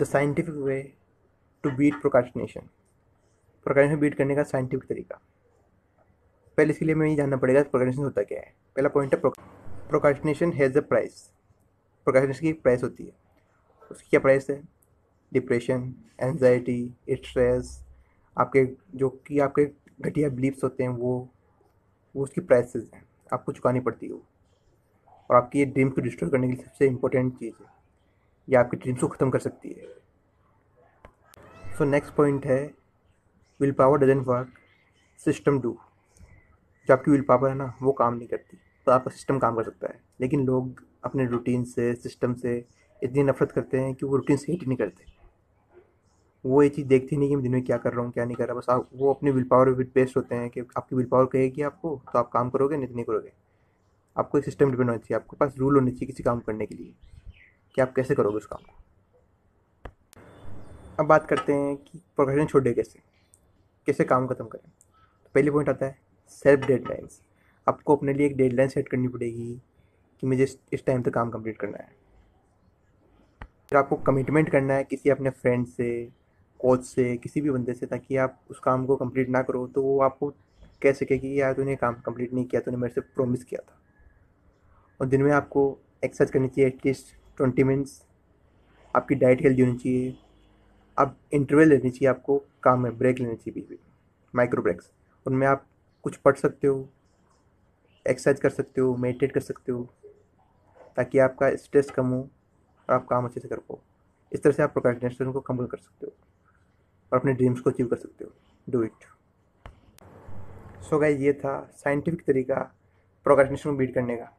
The scientific way to beat procrastination procrastination beat करने का scientific तरीका। पहले इसके लिए हमें ये जानना पड़ेगा प्रोकास्टिनेशन होता क्या है। पहला पॉइंट है procrastination has a price procrastination की प्राइस होती है। उसकी क्या प्राइस है? डिप्रेशन एनजाइटी स्ट्रेस आपके जो कि आपके घटिया बिलीफ्स होते हैं, वो वो उसकी प्राइसेस हैं। आपको चुकानी पड़ती है वो। और आपकी ये ड्रीम को डिस्ट्रॉय करने के लिए सबसे इम्पोर्टेंट चीज़ है। ये आपकी ड्रीम्स को ख़त्म कर सकती है। सो नेक्स्ट पॉइंट है willpower doesn't work system do जो आपकी विल पावर है ना, वो काम नहीं करती। तो आपका सिस्टम काम कर सकता है। लेकिन लोग अपने रूटीन से सिस्टम से इतनी नफरत करते हैं कि वो रूटीन से हिट नहीं करते। वो ये चीज़ देखती नहीं कि मैं दिन में क्या कर रहा हूँ, क्या नहीं कर रहा। बस आप, वो अपने विल पावर पे बेस्ड होते हैं कि आपकी विल पावर कहेगी आपको तो आप काम करोगे, नहीं तो नहीं करोगे। आपको एक सिस्टम डिपेंड होना चाहिए। आपके पास रूल होने चाहिए किसी काम करने के लिए। कि आप कैसे करोगे उस काम को? अब बात करते हैं कि प्रोफेशन छोड़े कैसे? कैसे काम ख़त्म करें? तो पहले पॉइंट आता है सेल्फ डेडलाइंस आपको अपने लिए एक डेडलाइन सेट करनी पड़ेगी कि मुझे इस टाइम तक काम कंप्लीट करना है। फिर आपको कमिटमेंट करना है किसी अपने फ्रेंड से कोच से, किसी भी बंदे से, ताकि आप उस काम को कंप्लीट ना करो। तो वो आपको कह सके कि यार तूने काम कंप्लीट नहीं किया, तूने मेरे से प्रॉमिस किया था। और दिन में आपको एक्सरसाइज करनी चाहिए एटलीस्ट ट्वेंटी मिनट्स। आपकी डाइट हेल्दी होनी चाहिए। आप इंटरवल लेनी चाहिए आपको, काम में ब्रेक लेनी चाहिए बीच बीच माइक्रो ब्रेक्स उनमें आप कुछ पढ़ सकते हो एक्सरसाइज कर सकते हो मेडिटेट कर सकते हो, ताकि आपका स्ट्रेस कम हो और आप काम अच्छे से कर पाओ। इस तरह से आप प्रोक्रेस्टिनेशन को कम कर सकते हो और अपने ड्रीम्स को अचीव कर सकते हो। डू इट सो गाइज़ ये था साइंटिफिक तरीका प्रोक्रेस्टिनेशन को बीट करने का।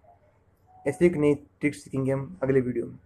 ऐसे एक नई ट्रिक्स सीखेंगे हम अगले वीडियो में।